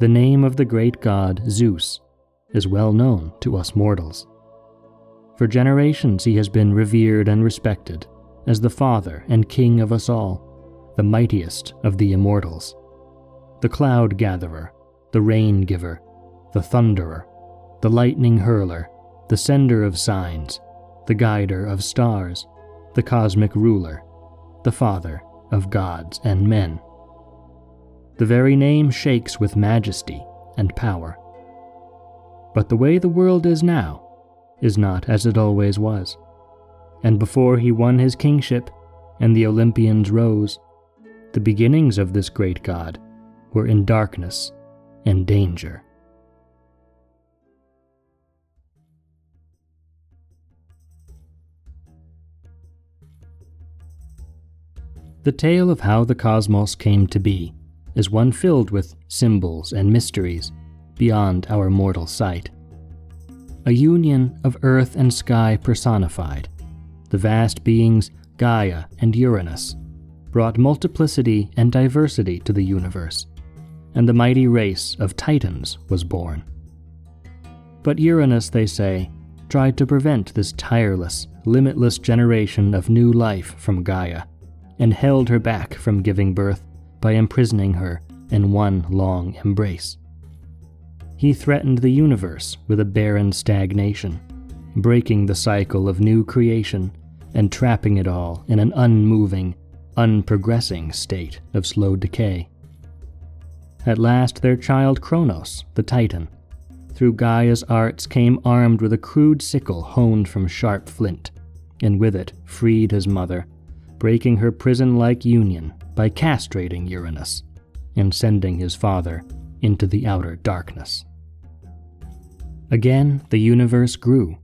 the name of the great god Zeus is well known to us mortals. For generations he has been revered and respected as the father and king of us all, the mightiest of the immortals, the cloud gatherer, the rain giver, the thunderer, the lightning hurler, the sender of signs, the guider of stars, the cosmic ruler, the father of gods and men. The very name shakes with majesty and power. But the way the world is now is not as it always was. And before he won his kingship and the Olympians rose, the beginnings of this great god were in darkness and danger. The tale of how the cosmos came to be is one filled with symbols and mysteries beyond our mortal sight. A union of earth and sky personified, the vast beings Gaia and Uranus brought multiplicity and diversity to the universe, and the mighty race of Titans was born. But Uranus, they say, tried to prevent this tireless, limitless generation of new life from Gaia and held her back from giving birth by imprisoning her in one long embrace. He threatened the universe with a barren stagnation, breaking the cycle of new creation and trapping it all in an unmoving, unprogressing state of slow decay. At last, their child Kronos, the Titan, through Gaia's arts came armed with a crude sickle honed from sharp flint, and with it freed his mother breaking her prison like union by castrating Uranus and sending his father into the outer darkness. Again, the universe grew,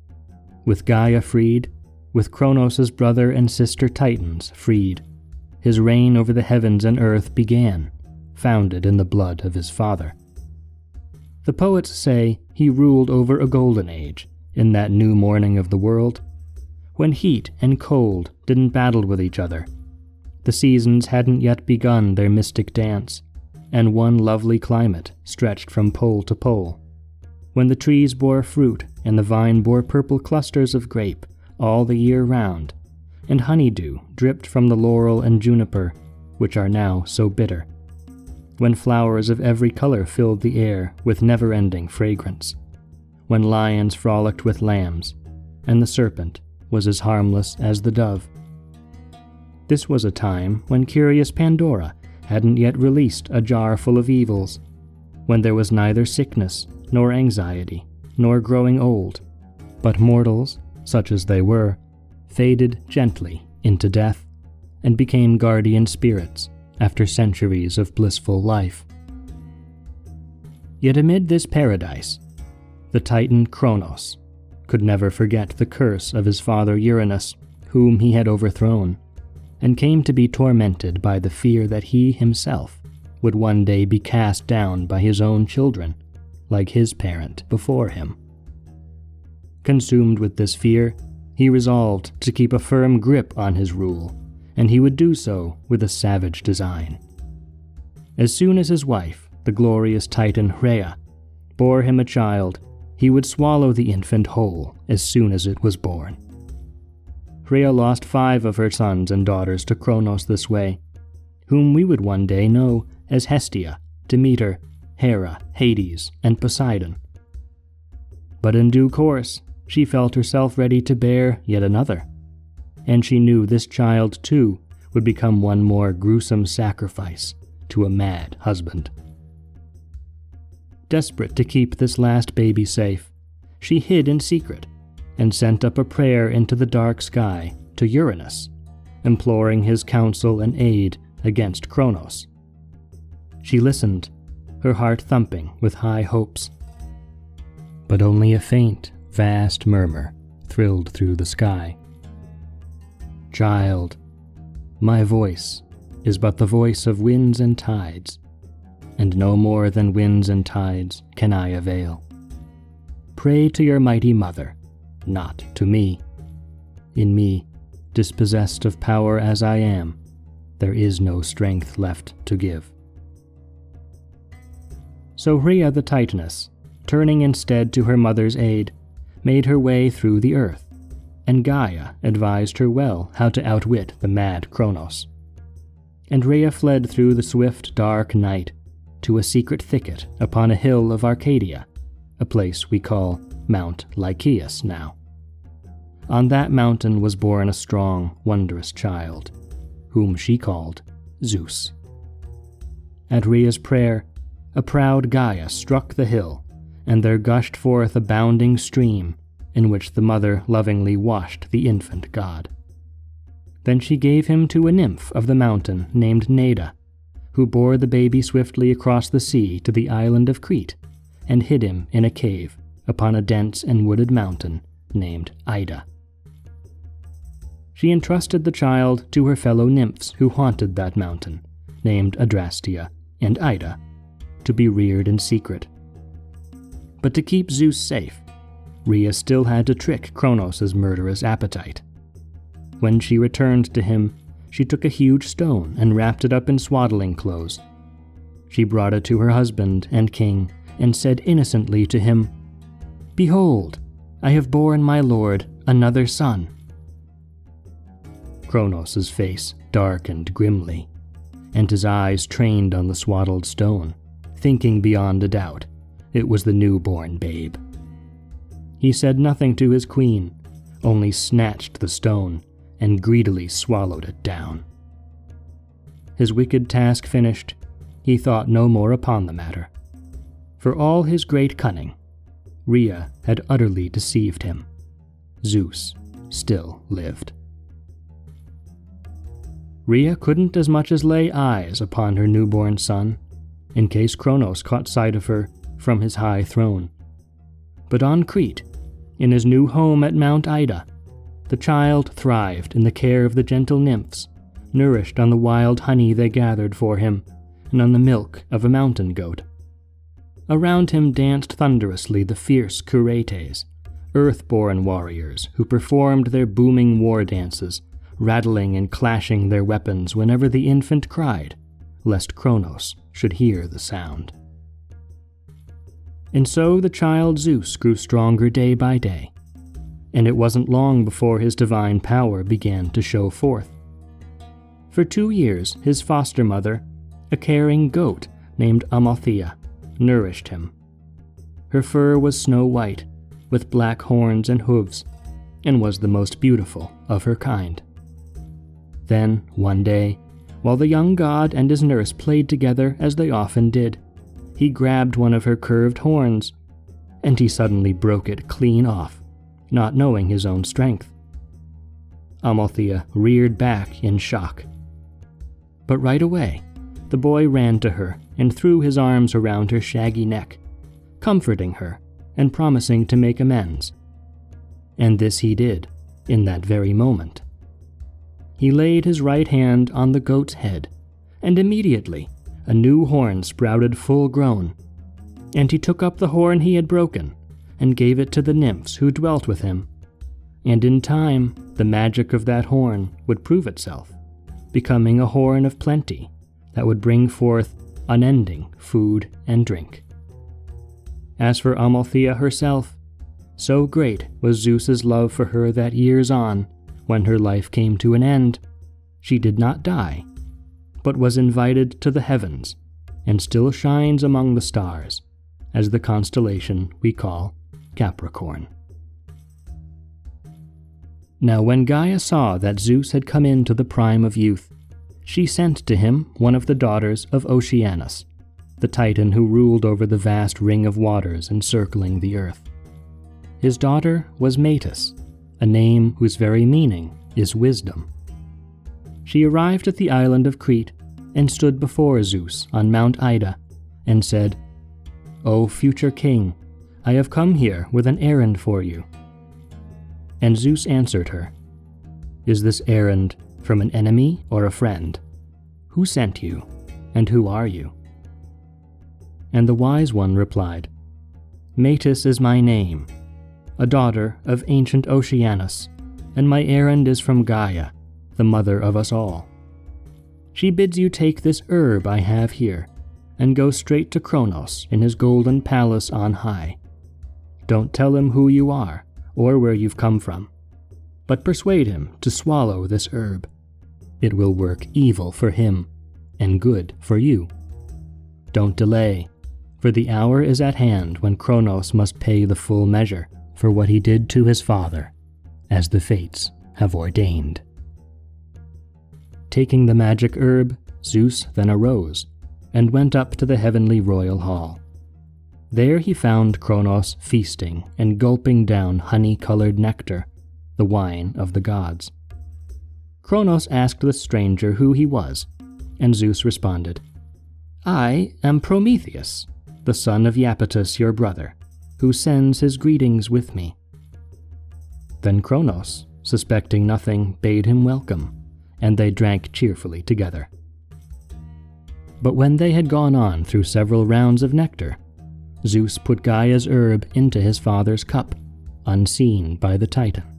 with Gaia freed, with Kronos' brother and sister Titans freed. His reign over the heavens and earth began, founded in the blood of his father. The poets say he ruled over a golden age in that new morning of the world when heat and cold didn't battle with each other. The seasons hadn't yet begun their mystic dance, and one lovely climate stretched from pole to pole. When the trees bore fruit and the vine bore purple clusters of grape all the year round, and honeydew dripped from the laurel and juniper, which are now so bitter. When flowers of every color filled the air with never ending fragrance. When lions frolicked with lambs, and the serpent was as harmless as the dove. This was a time when curious Pandora hadn't yet released a jar full of evils, when there was neither sickness, nor anxiety, nor growing old, but mortals, such as they were, faded gently into death and became guardian spirits after centuries of blissful life. Yet amid this paradise, the Titan Kronos could never forget the curse of his father Uranus, whom he had overthrown, and came to be tormented by the fear that he himself would one day be cast down by his own children, like his parent before him. Consumed with this fear, he resolved to keep a firm grip on his rule, and he would do so with a savage design. As soon as his wife, the glorious Titan Rhea, bore him a child, he would swallow the infant whole as soon as it was born. Rhea lost five of her sons and daughters to Kronos this way, whom we would one day know as Hestia, Demeter, Hera, Hades, and Poseidon. But in due course, she felt herself ready to bear yet another, and she knew this child too would become one more gruesome sacrifice to a mad husband. Desperate to keep this last baby safe, she hid in secret and sent up a prayer into the dark sky to Uranus, imploring his counsel and aid against Kronos. She listened, her heart thumping with high hopes. But only a faint, vast murmur thrilled through the sky. Child, my voice is but the voice of winds and tides, and no more than winds and tides can I avail. Pray to your mighty mother, not to me. In me, dispossessed of power as I am, there is no strength left to give. So Rhea the Titaness, turning instead to her mother's aid, made her way through the earth, and Gaia advised her well how to outwit the mad Kronos. And Rhea fled through the swift, dark night to a secret thicket upon a hill of Arcadia, a place we call Mount Lycaeus now. On that mountain was born a strong, wondrous child, whom she called Zeus. At Rhea's prayer, a proud Gaia struck the hill, and there gushed forth a bounding stream in which the mother lovingly washed the infant god. Then she gave him to a nymph of the mountain named Neda, who bore the baby swiftly across the sea to the island of Crete and hid him in a cave upon a dense and wooded mountain named Ida. She entrusted the child to her fellow nymphs who haunted that mountain, named Adrastea and Ida, to be reared in secret. But to keep Zeus safe, Rhea still had to trick Kronos' murderous appetite. When she returned to him, she took a huge stone and wrapped it up in swaddling clothes. She brought it to her husband and king and said innocently to him, Behold, I have borne my lord another son. Kronos' face darkened grimly, and his eyes trained on the swaddled stone, thinking beyond a doubt it was the newborn babe. He said nothing to his queen, only snatched the stone and greedily swallowed it down. His wicked task finished, he thought no more upon the matter. For all his great cunning, Rhea had utterly deceived him. Zeus still lived. Rhea couldn't as much as lay eyes upon her newborn son, in case Kronos caught sight of her from his high throne. But on Crete, in his new home at Mount Ida, the child thrived in the care of the gentle nymphs, nourished on the wild honey they gathered for him, and on the milk of a mountain goat. Around him danced thunderously the fierce Curetes, earth-born warriors who performed their booming war dances rattling and clashing their weapons whenever the infant cried, lest Kronos should hear the sound. And so the child Zeus grew stronger day by day, and it wasn't long before his divine power began to show forth. For two years, his foster mother, a caring goat named Amalthea, nourished him. Her fur was snow white, with black horns and hooves, and was the most beautiful of her kind. Then, one day, while the young god and his nurse played together as they often did, he grabbed one of her curved horns, and he suddenly broke it clean off, not knowing his own strength. Amalthea reared back in shock. But right away, the boy ran to her and threw his arms around her shaggy neck, comforting her and promising to make amends. And this he did, in that very moment he laid his right hand on the goat's head, and immediately a new horn sprouted full grown. And he took up the horn he had broken, and gave it to the nymphs who dwelt with him. And in time, the magic of that horn would prove itself, becoming a horn of plenty that would bring forth unending food and drink. As for Amalthea herself, so great was Zeus's love for her that years on, when her life came to an end, she did not die, but was invited to the heavens and still shines among the stars as the constellation we call Capricorn. Now, when Gaia saw that Zeus had come into the prime of youth, she sent to him one of the daughters of Oceanus, the Titan who ruled over the vast ring of waters encircling the earth. His daughter was Metis, a name whose very meaning is wisdom. She arrived at the island of Crete and stood before Zeus on Mount Ida and said, O future king, I have come here with an errand for you. And Zeus answered her, Is this errand from an enemy or a friend? Who sent you, and who are you? And the wise one replied, Metis is my name a daughter of ancient Oceanus, and my errand is from Gaia, the mother of us all. She bids you take this herb I have here, and go straight to Kronos in his golden palace on high. Don't tell him who you are or where you've come from, but persuade him to swallow this herb. It will work evil for him and good for you. Don't delay, for the hour is at hand when Kronos must pay the full measure for what he did to his father, as the fates have ordained. Taking the magic herb, Zeus then arose and went up to the heavenly royal hall. There he found Kronos feasting and gulping down honey colored nectar, the wine of the gods. Kronos asked the stranger who he was, and Zeus responded, I am Prometheus, the son of Iapetus your brother, who sends his greetings with me. Then Kronos, suspecting nothing, bade him welcome, and they drank cheerfully together. But when they had gone on through several rounds of nectar, Zeus put Gaia's herb into his father's cup, unseen by the Titan.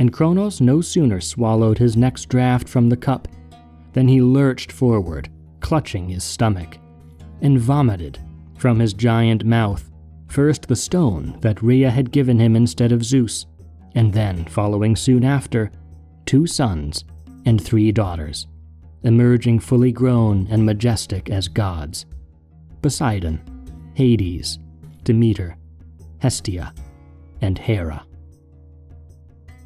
And Kronos no sooner swallowed his next draught from the cup than he lurched forward, clutching his stomach, and vomited from his giant mouth first the stone that Rhea had given him instead of Zeus, and then, following soon after, two sons and three daughters, emerging fully grown and majestic as gods Poseidon, Hades, Demeter, Hestia, and Hera.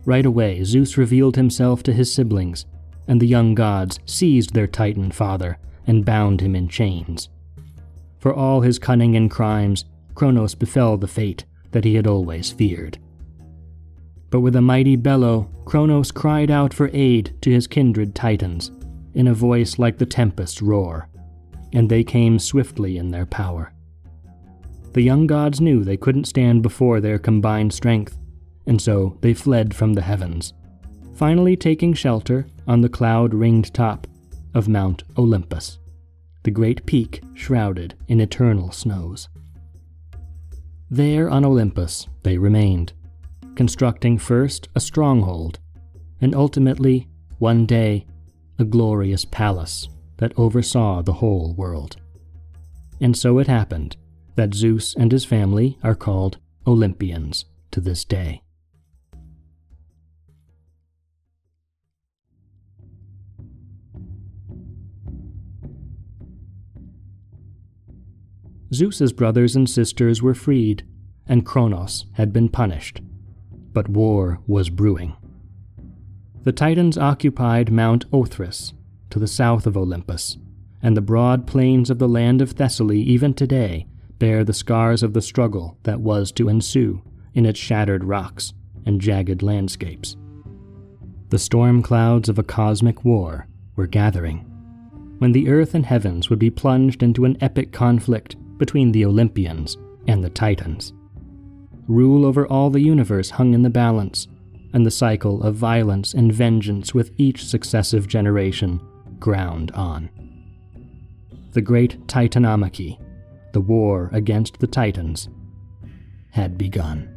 Right away, Zeus revealed himself to his siblings, and the young gods seized their Titan father and bound him in chains. For all his cunning and crimes, Kronos befell the fate that he had always feared. But with a mighty bellow, Kronos cried out for aid to his kindred Titans, in a voice like the tempest's roar, and they came swiftly in their power. The young gods knew they couldn't stand before their combined strength, and so they fled from the heavens, finally taking shelter on the cloud ringed top of Mount Olympus, the great peak shrouded in eternal snows. There on Olympus they remained, constructing first a stronghold, and ultimately, one day, a glorious palace that oversaw the whole world. And so it happened that Zeus and his family are called Olympians to this day. Zeus's brothers and sisters were freed, and Kronos had been punished. But war was brewing. The Titans occupied Mount Othrys, to the south of Olympus, and the broad plains of the land of Thessaly even today bear the scars of the struggle that was to ensue in its shattered rocks and jagged landscapes. The storm clouds of a cosmic war were gathering, when the earth and heavens would be plunged into an epic conflict between the Olympians and the Titans. Rule over all the universe hung in the balance, and the cycle of violence and vengeance with each successive generation ground on. The great Titanomachy, the war against the Titans, had begun.